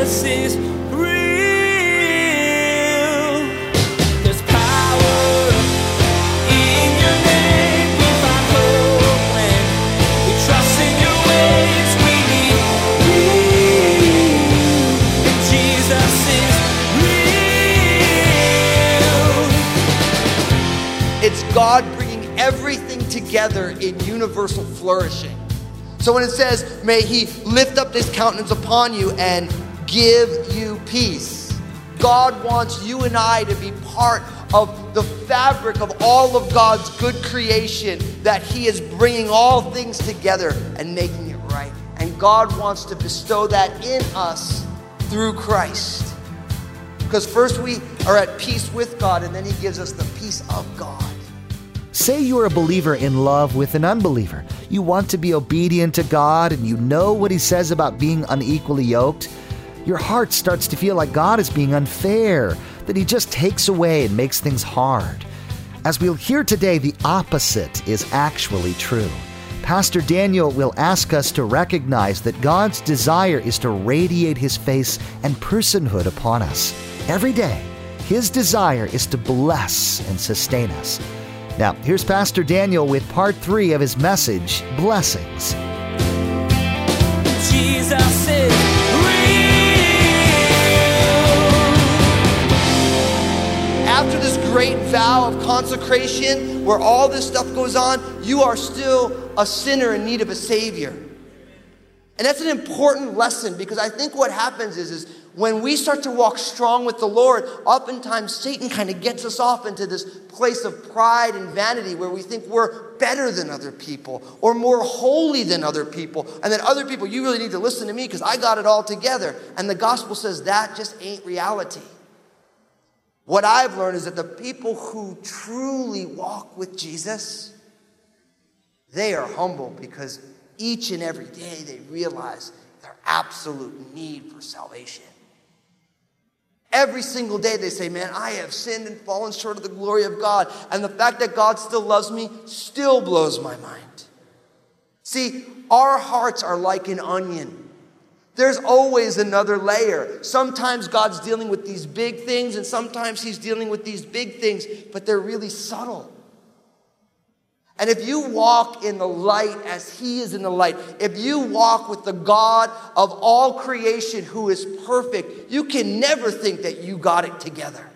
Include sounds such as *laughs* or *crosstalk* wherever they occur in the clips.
Is real. There's power in your name. We find hope when we trust in your ways. We need you. Jesus is real. It's God bringing everything together in universal flourishing. So when it says, may he lift up his countenance upon you and give you peace, God wants you and I to be part of the fabric of all of God's good creation, that he is bringing all things together and making it right. And God wants to bestow that in us through Christ. Because first we are at peace with God, and then he gives us the peace of God. Say you're a believer in love with an unbeliever. You want to be obedient to God and you know what He says about being unequally yoked. Your heart starts to feel like God is being unfair, that He just takes away and makes things hard. As we'll hear today, the opposite is actually true. Pastor Daniel will ask us to recognize that God's desire is to radiate His face and personhood upon us. Every day, His desire is to bless and sustain us. Now, here's Pastor Daniel with part three of his message Blessings. Jesus is great vow of consecration, where all this stuff goes on, you are still a sinner in need of a Savior. And that's an important lesson because I think what happens is, is when we start to walk strong with the Lord, oftentimes Satan kind of gets us off into this place of pride and vanity where we think we're better than other people or more holy than other people. And then other people, you really need to listen to me because I got it all together. And the gospel says that just ain't reality. What I've learned is that the people who truly walk with Jesus, they are humble because each and every day they realize their absolute need for salvation. Every single day they say, Man, I have sinned and fallen short of the glory of God. And the fact that God still loves me still blows my mind. See, our hearts are like an onion. There's always another layer. Sometimes God's dealing with these big things, and sometimes He's dealing with these big things, but they're really subtle. And if you walk in the light as He is in the light, if you walk with the God of all creation who is perfect, you can never think that you got it together.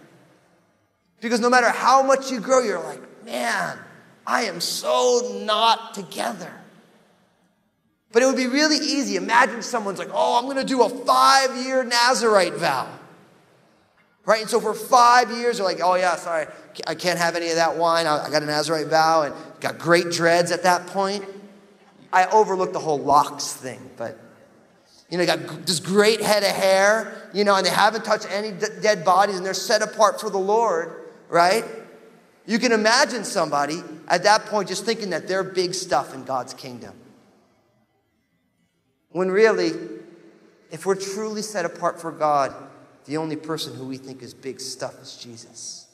Because no matter how much you grow, you're like, man, I am so not together. But it would be really easy. Imagine someone's like, oh, I'm going to do a five year Nazarite vow. Right? And so for five years, they're like, oh, yeah, sorry, I can't have any of that wine. I got a Nazarite vow and got great dreads at that point. I overlooked the whole locks thing, but you know, got this great head of hair, you know, and they haven't touched any d- dead bodies and they're set apart for the Lord, right? You can imagine somebody at that point just thinking that they're big stuff in God's kingdom. When really, if we're truly set apart for God, the only person who we think is big stuff is Jesus.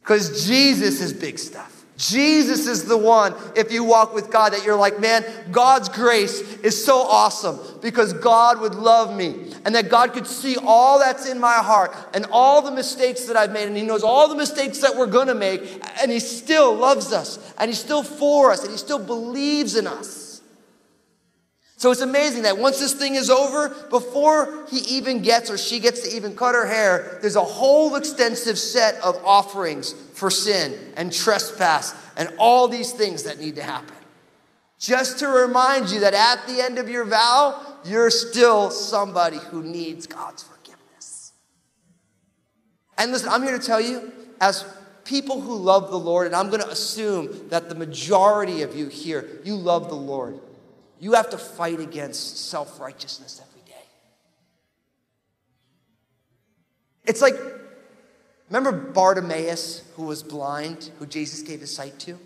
Because Jesus is big stuff. Jesus is the one, if you walk with God, that you're like, man, God's grace is so awesome because God would love me. And that God could see all that's in my heart and all the mistakes that I've made. And He knows all the mistakes that we're going to make. And He still loves us. And He's still for us. And He still believes in us. So it's amazing that once this thing is over, before he even gets or she gets to even cut her hair, there's a whole extensive set of offerings for sin and trespass and all these things that need to happen. Just to remind you that at the end of your vow, you're still somebody who needs God's forgiveness. And listen, I'm here to tell you, as people who love the Lord, and I'm going to assume that the majority of you here, you love the Lord. You have to fight against self righteousness every day. It's like, remember Bartimaeus, who was blind, who Jesus gave his sight to?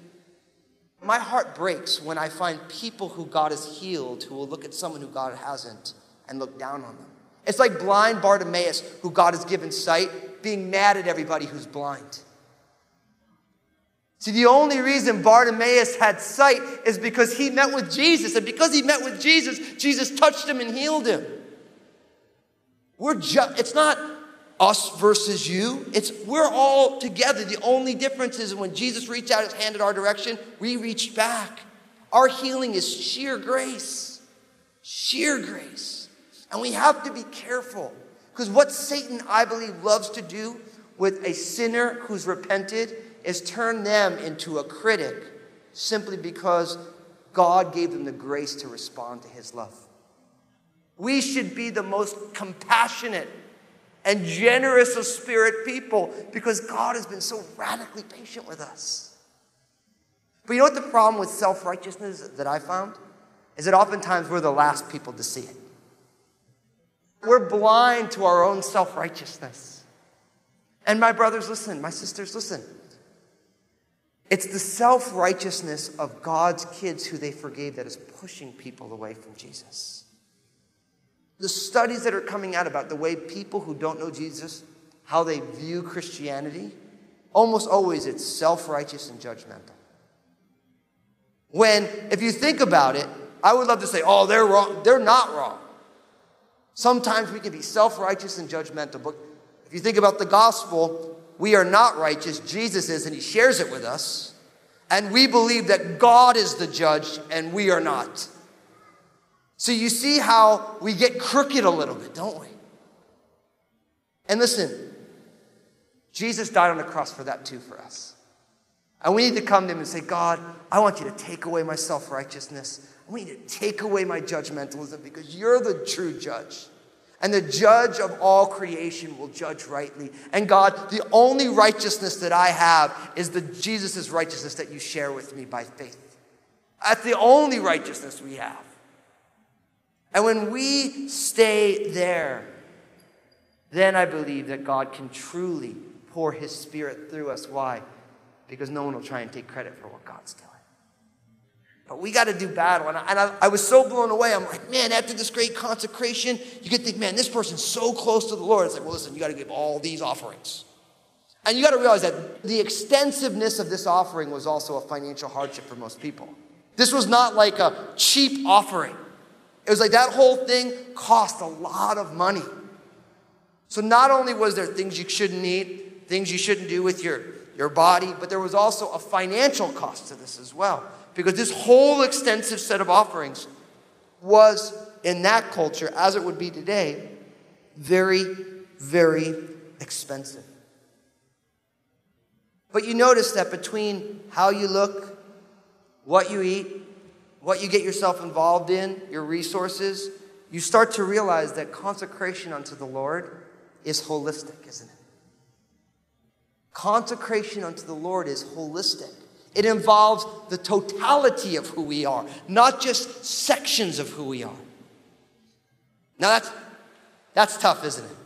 My heart breaks when I find people who God has healed who will look at someone who God hasn't and look down on them. It's like blind Bartimaeus, who God has given sight, being mad at everybody who's blind. See, the only reason Bartimaeus had sight is because he met with Jesus. And because he met with Jesus, Jesus touched him and healed him. We're just, it's not us versus you. It's we're all together. The only difference is when Jesus reached out his hand in our direction, we reached back. Our healing is sheer grace. Sheer grace. And we have to be careful because what Satan, I believe, loves to do with a sinner who's repented is turn them into a critic simply because God gave them the grace to respond to his love. We should be the most compassionate and generous of spirit people because God has been so radically patient with us. But you know what the problem with self righteousness that I found? Is that oftentimes we're the last people to see it. We're blind to our own self righteousness. And my brothers, listen, my sisters, listen. It's the self righteousness of God's kids who they forgave that is pushing people away from Jesus. The studies that are coming out about the way people who don't know Jesus, how they view Christianity, almost always it's self righteous and judgmental. When, if you think about it, I would love to say, oh, they're wrong. They're not wrong. Sometimes we can be self righteous and judgmental, but if you think about the gospel, we are not righteous. Jesus is, and he shares it with us. And we believe that God is the judge and we are not. So you see how we get crooked a little bit, don't we? And listen, Jesus died on the cross for that too for us. And we need to come to him and say, God, I want you to take away my self righteousness. I want you to take away my judgmentalism because you're the true judge. And the judge of all creation will judge rightly. And God, the only righteousness that I have is the Jesus' righteousness that you share with me by faith. That's the only righteousness we have. And when we stay there, then I believe that God can truly pour his spirit through us. Why? Because no one will try and take credit for what God's doing. But we got to do battle. And, I, and I, I, was so blown away. I'm like, man, after this great consecration, you could think, man, this person's so close to the Lord. It's like, well, listen, you got to give all these offerings. And you got to realize that the extensiveness of this offering was also a financial hardship for most people. This was not like a cheap offering. It was like that whole thing cost a lot of money. So not only was there things you shouldn't eat, things you shouldn't do with your, your body, but there was also a financial cost to this as well because this whole extensive set of offerings was in that culture, as it would be today, very, very expensive. But you notice that between how you look, what you eat, what you get yourself involved in, your resources, you start to realize that consecration unto the Lord is holistic, isn't it? Consecration unto the Lord is holistic. It involves the totality of who we are, not just sections of who we are. Now that's, that's tough, isn't it?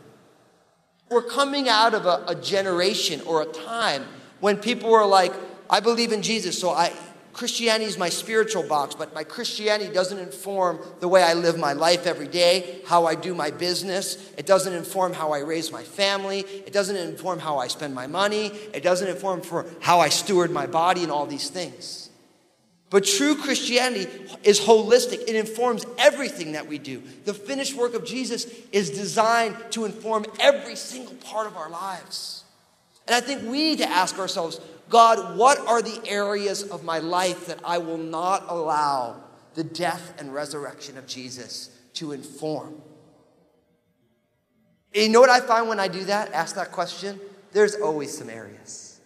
We're coming out of a, a generation or a time when people were like, I believe in Jesus, so I, Christianity is my spiritual box, but my Christianity doesn't inform the way I live my life every day, how I do my business. It doesn't inform how I raise my family. It doesn't inform how I spend my money. It doesn't inform for how I steward my body and all these things. But true Christianity is holistic. It informs everything that we do. The finished work of Jesus is designed to inform every single part of our lives. And I think we need to ask ourselves God, what are the areas of my life that I will not allow the death and resurrection of Jesus to inform? You know what I find when I do that, ask that question? There's always some areas.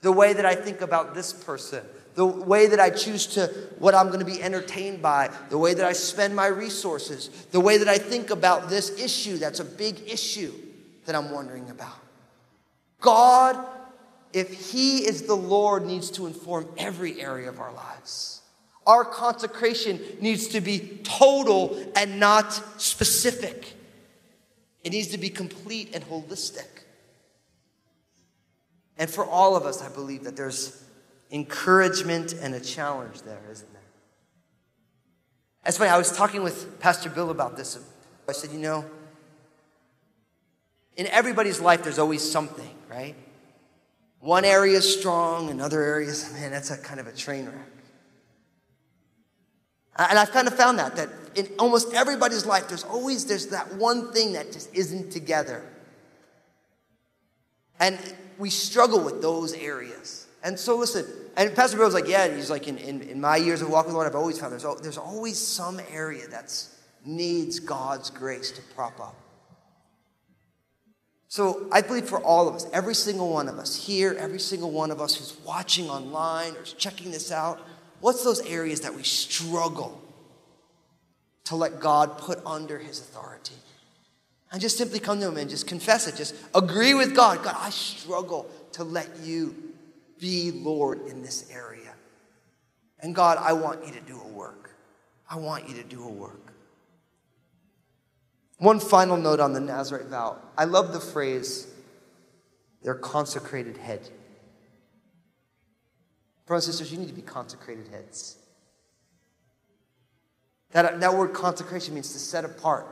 The way that I think about this person, the way that I choose to, what I'm going to be entertained by, the way that I spend my resources, the way that I think about this issue that's a big issue that I'm wondering about. God if He is the Lord, needs to inform every area of our lives. Our consecration needs to be total and not specific. It needs to be complete and holistic. And for all of us, I believe that there's encouragement and a challenge there, isn't there? That's funny. I was talking with Pastor Bill about this. I said, you know, in everybody's life, there's always something, right? One area is strong, and other areas, man, that's a kind of a train wreck. And I've kind of found that, that in almost everybody's life, there's always there's that one thing that just isn't together. And we struggle with those areas. And so listen, and Pastor Bill's like, yeah, he's like, in, in, in my years of walking with the Lord, I've always found there's, there's always some area that's needs God's grace to prop up. So I believe for all of us, every single one of us here, every single one of us who's watching online or is checking this out, what's those areas that we struggle to let God put under his authority? And just simply come to him and just confess it. Just agree with God. God, I struggle to let you be Lord in this area. And God, I want you to do a work. I want you to do a work. One final note on the Nazarite vow. I love the phrase, their consecrated head. Brothers and sisters, you need to be consecrated heads. That, that word consecration means to set apart.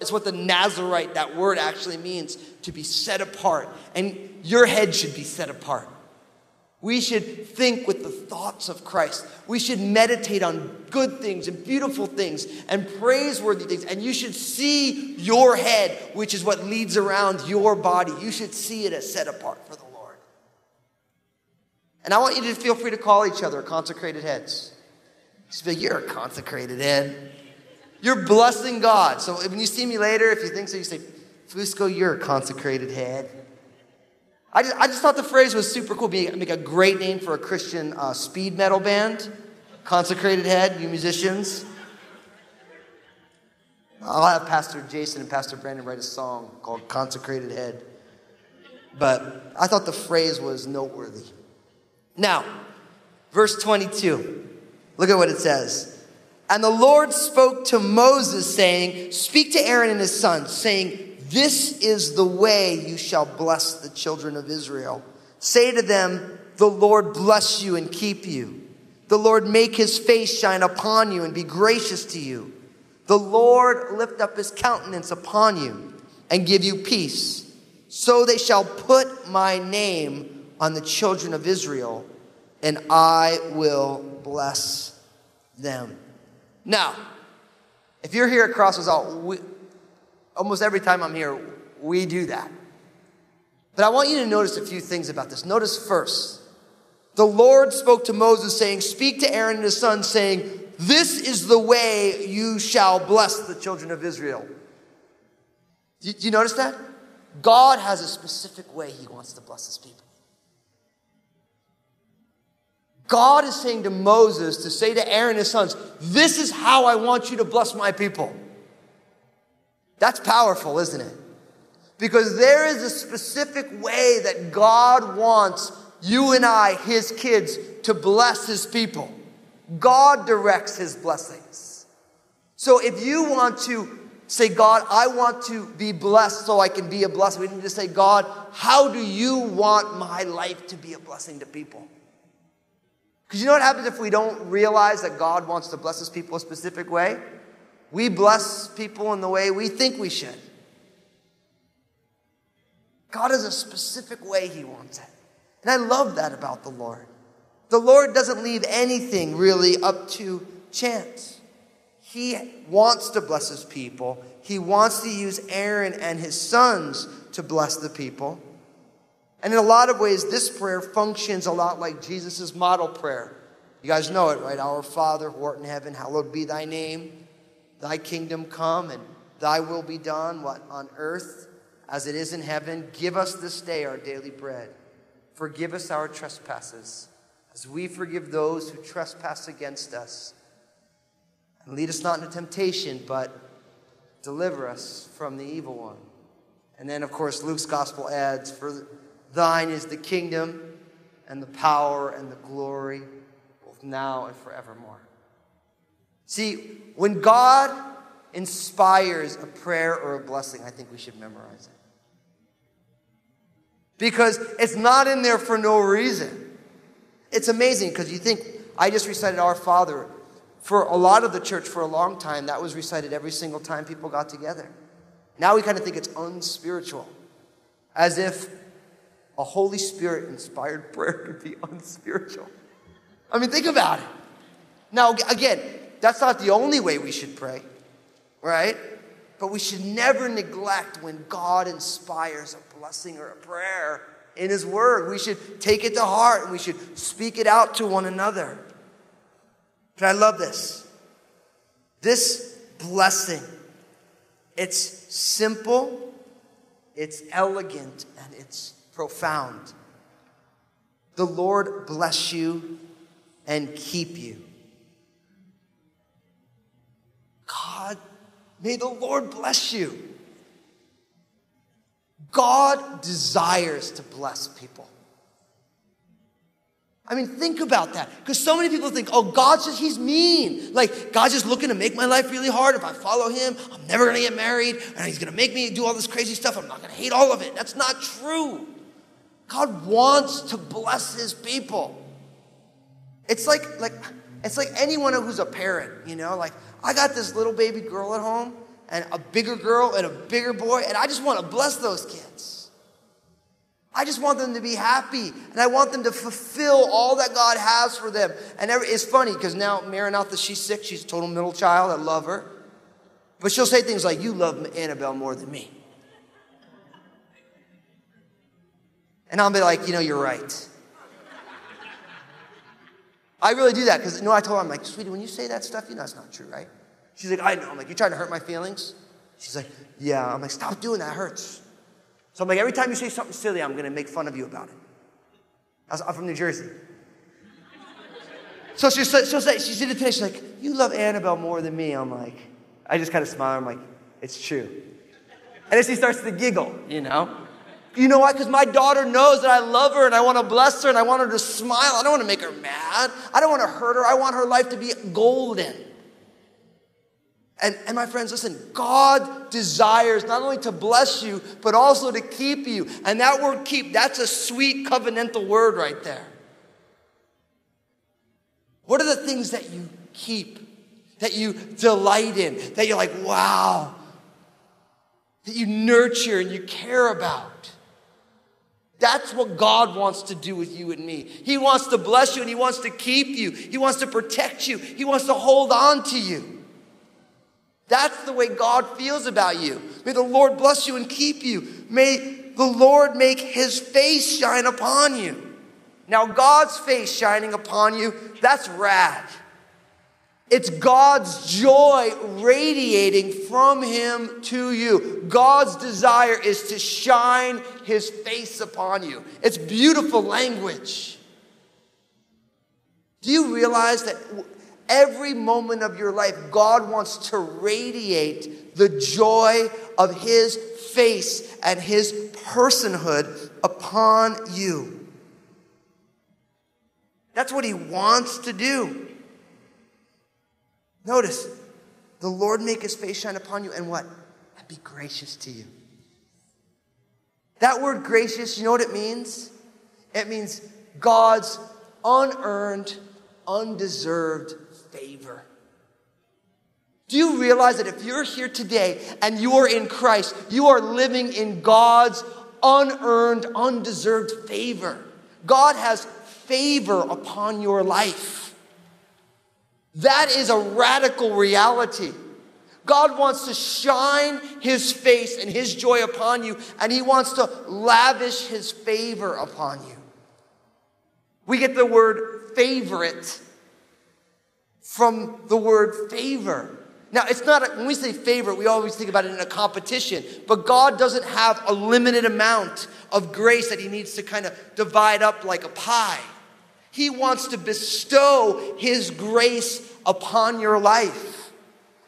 It's what the Nazarite, that word actually means, to be set apart. And your head should be set apart. We should think with the thoughts of Christ. We should meditate on good things and beautiful things and praiseworthy things. And you should see your head, which is what leads around your body. You should see it as set apart for the Lord. And I want you to feel free to call each other consecrated heads. Just you're a consecrated head. You're blessing God. So when you see me later, if you think so, you say, Fusco, you're a consecrated head. I just, I just thought the phrase was super cool. Be, make a great name for a Christian uh, speed metal band. Consecrated head, you musicians. I'll have Pastor Jason and Pastor Brandon write a song called Consecrated Head. But I thought the phrase was noteworthy. Now, verse 22. Look at what it says. And the Lord spoke to Moses, saying, Speak to Aaron and his sons, saying, This is the way you shall bless the children of Israel. Say to them, The Lord bless you and keep you. The Lord make his face shine upon you and be gracious to you. The Lord lift up his countenance upon you and give you peace. So they shall put my name on the children of Israel, and I will bless them. Now, if you're here at Crossroads, we, almost every time I'm here, we do that. But I want you to notice a few things about this. Notice first, the Lord spoke to Moses, saying, Speak to Aaron and his sons, saying, This is the way you shall bless the children of Israel. Do you notice that? God has a specific way he wants to bless his people. God is saying to Moses to say to Aaron and his sons, This is how I want you to bless my people. That's powerful, isn't it? Because there is a specific way that God wants you and I, his kids, to bless his people. God directs his blessings. So if you want to say, God, I want to be blessed so I can be a blessing, we need to say, God, how do you want my life to be a blessing to people? Because you know what happens if we don't realize that God wants to bless his people a specific way? We bless people in the way we think we should. God has a specific way he wants it. And I love that about the Lord. The Lord doesn't leave anything really up to chance. He wants to bless his people. He wants to use Aaron and his sons to bless the people. And in a lot of ways, this prayer functions a lot like Jesus' model prayer. You guys know it, right? Our Father who art in heaven, hallowed be thy name. Thy kingdom come and thy will be done, what? On earth as it is in heaven. Give us this day our daily bread. Forgive us our trespasses as we forgive those who trespass against us. And lead us not into temptation, but deliver us from the evil one. And then, of course, Luke's gospel adds, For thine is the kingdom and the power and the glory, both now and forevermore. See, when God inspires a prayer or a blessing, I think we should memorize it. Because it's not in there for no reason. It's amazing because you think, I just recited Our Father. For a lot of the church, for a long time, that was recited every single time people got together. Now we kind of think it's unspiritual, as if a Holy Spirit inspired *laughs* prayer could be unspiritual. I mean, think about it. Now, again, that's not the only way we should pray, right? But we should never neglect when God inspires a blessing or a prayer in His Word. We should take it to heart and we should speak it out to one another. But I love this. This blessing, it's simple, it's elegant, and it's profound. The Lord bless you and keep you. May the Lord bless you. God desires to bless people. I mean, think about that. Because so many people think, oh, God's just, he's mean. Like, God's just looking to make my life really hard. If I follow him, I'm never going to get married. And he's going to make me do all this crazy stuff. I'm not going to hate all of it. That's not true. God wants to bless his people. It's like, like, it's like anyone who's a parent, you know? Like, I got this little baby girl at home and a bigger girl and a bigger boy, and I just want to bless those kids. I just want them to be happy and I want them to fulfill all that God has for them. And it's funny because now Maranatha, she's sick. She's a total middle child. I love her. But she'll say things like, You love Annabelle more than me. And I'll be like, You know, you're right. I really do that because, you know, I told her, I'm like, Sweetie, when you say that stuff, you know that's not true, right? She's like, I know. I'm like, You're trying to hurt my feelings? She's like, Yeah. I'm like, Stop doing that. It hurts. So I'm like, every time you say something silly, I'm going to make fun of you about it. I'm from New Jersey. So she'll say, she'll say, she's in the today, she's like, you love Annabelle more than me. I'm like, I just kind of smile. I'm like, it's true. And then she starts to giggle, you know? You know why? Because my daughter knows that I love her and I want to bless her and I want her to smile. I don't want to make her mad. I don't want to hurt her. I want her life to be golden. And, and my friends, listen, God desires not only to bless you, but also to keep you. And that word keep, that's a sweet covenantal word right there. What are the things that you keep, that you delight in, that you're like, wow, that you nurture and you care about? That's what God wants to do with you and me. He wants to bless you and He wants to keep you. He wants to protect you. He wants to hold on to you. That's the way God feels about you. May the Lord bless you and keep you. May the Lord make his face shine upon you. Now, God's face shining upon you, that's rad. It's God's joy radiating from him to you. God's desire is to shine his face upon you. It's beautiful language. Do you realize that every moment of your life, God wants to radiate the joy of His face and His personhood upon you. That's what He wants to do. Notice, the Lord make His face shine upon you and what? And be gracious to you. That word gracious, you know what it means? It means God's unearned, undeserved favor. Do you realize that if you're here today and you are in Christ, you are living in God's unearned, undeserved favor? God has favor upon your life. That is a radical reality. God wants to shine his face and his joy upon you, and he wants to lavish his favor upon you. We get the word favorite from the word favor. Now, it's not, a, when we say favorite, we always think about it in a competition, but God doesn't have a limited amount of grace that He needs to kind of divide up like a pie. He wants to bestow His grace upon your life.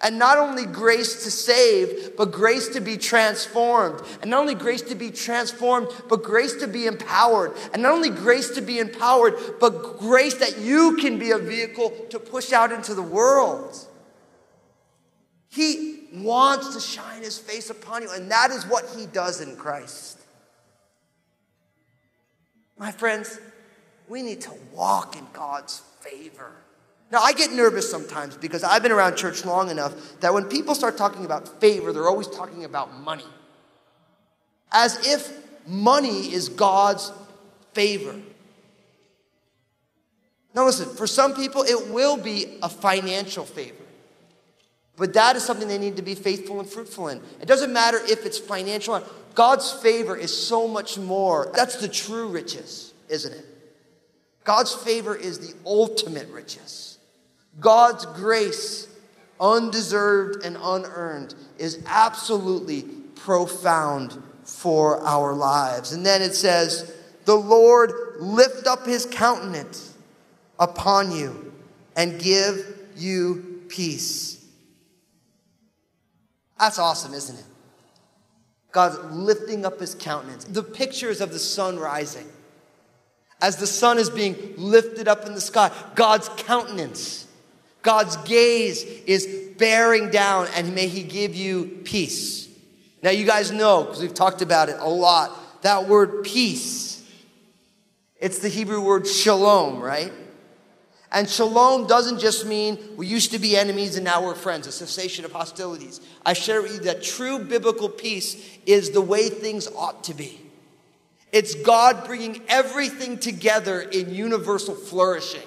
And not only grace to save, but grace to be transformed. And not only grace to be transformed, but grace to be empowered. And not only grace to be empowered, but grace that you can be a vehicle to push out into the world. He wants to shine his face upon you, and that is what he does in Christ. My friends, we need to walk in God's favor. Now, I get nervous sometimes because I've been around church long enough that when people start talking about favor, they're always talking about money. As if money is God's favor. Now, listen, for some people, it will be a financial favor. But that is something they need to be faithful and fruitful in. It doesn't matter if it's financial. God's favor is so much more. That's the true riches, isn't it? God's favor is the ultimate riches. God's grace, undeserved and unearned, is absolutely profound for our lives. And then it says, The Lord lift up his countenance upon you and give you peace. That's awesome, isn't it? God's lifting up his countenance. The pictures of the sun rising. As the sun is being lifted up in the sky, God's countenance, God's gaze is bearing down, and may he give you peace. Now, you guys know, because we've talked about it a lot, that word peace, it's the Hebrew word shalom, right? And shalom doesn't just mean we used to be enemies and now we're friends, a cessation of hostilities. I share with you that true biblical peace is the way things ought to be. It's God bringing everything together in universal flourishing.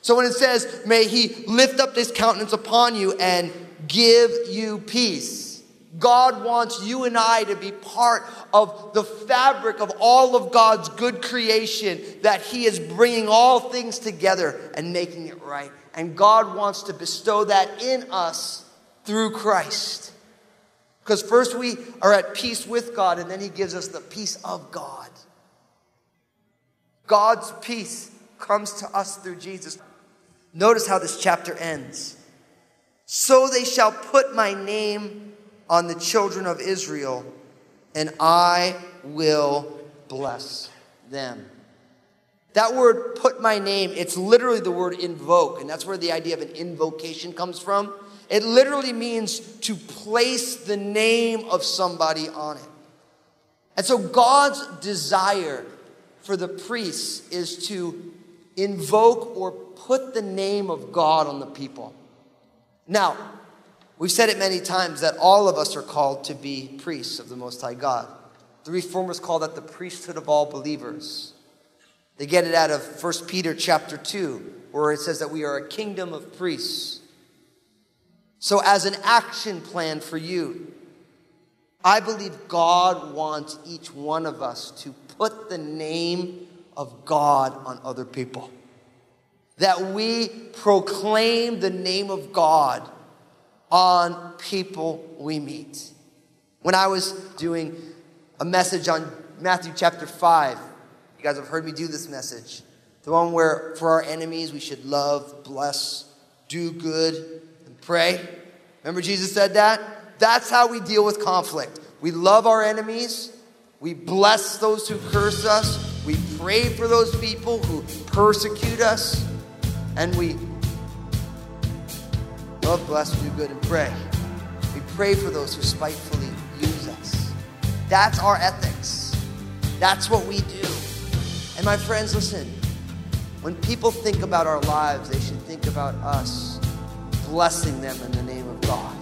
So when it says, may he lift up his countenance upon you and give you peace, God wants you and I to be part of the fabric of all of God's good creation, that He is bringing all things together and making it right. And God wants to bestow that in us through Christ. Because first we are at peace with God, and then He gives us the peace of God. God's peace comes to us through Jesus. Notice how this chapter ends. So they shall put my name on the children of Israel, and I will bless them. That word, put my name, it's literally the word invoke, and that's where the idea of an invocation comes from. It literally means to place the name of somebody on it. And so God's desire for the priests is to invoke or put the name of God on the people. Now, We've said it many times that all of us are called to be priests of the Most High God. The reformers call that the priesthood of all believers. They get it out of 1 Peter chapter 2, where it says that we are a kingdom of priests. So, as an action plan for you, I believe God wants each one of us to put the name of God on other people. That we proclaim the name of God on people we meet. When I was doing a message on Matthew chapter 5, you guys have heard me do this message. The one where for our enemies we should love, bless, do good, and pray. Remember Jesus said that? That's how we deal with conflict. We love our enemies, we bless those who curse us, we pray for those people who persecute us, and we love, bless, do good, and pray. We pray for those who spitefully use us. That's our ethics. That's what we do. And my friends, listen, when people think about our lives, they should think about us blessing them in the name of God.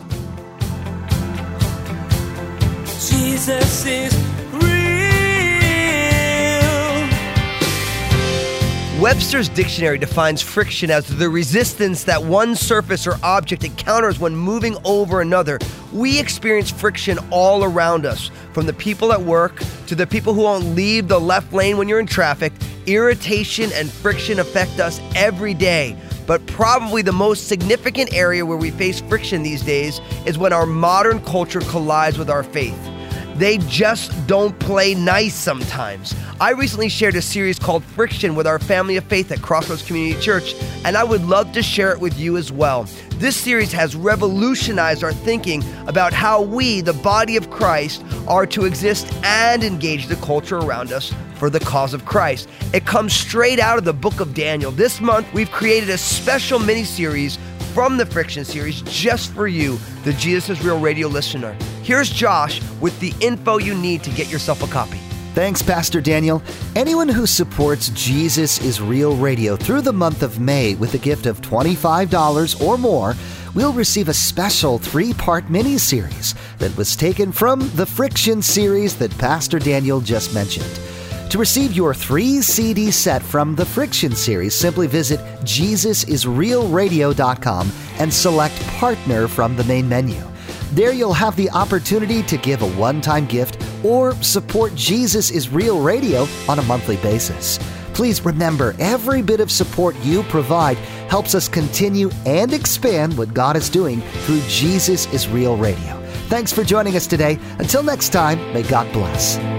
Jesus is Webster's dictionary defines friction as the resistance that one surface or object encounters when moving over another. We experience friction all around us, from the people at work to the people who won't leave the left lane when you're in traffic. Irritation and friction affect us every day. But probably the most significant area where we face friction these days is when our modern culture collides with our faith. They just don't play nice sometimes. I recently shared a series called Friction with our family of faith at Crossroads Community Church, and I would love to share it with you as well. This series has revolutionized our thinking about how we, the body of Christ, are to exist and engage the culture around us for the cause of Christ. It comes straight out of the book of Daniel. This month, we've created a special mini series from the Friction series just for you, the Jesus is Real radio listener. Here's Josh with the info you need to get yourself a copy. Thanks, Pastor Daniel. Anyone who supports Jesus is Real Radio through the month of May with a gift of $25 or more will receive a special three part mini series that was taken from the Friction series that Pastor Daniel just mentioned. To receive your three CD set from the Friction series, simply visit JesusIsRealRadio.com and select Partner from the main menu. There you'll have the opportunity to give a one time gift or support Jesus is Real Radio on a monthly basis. Please remember every bit of support you provide helps us continue and expand what God is doing through Jesus is Real Radio. Thanks for joining us today. Until next time, may God bless.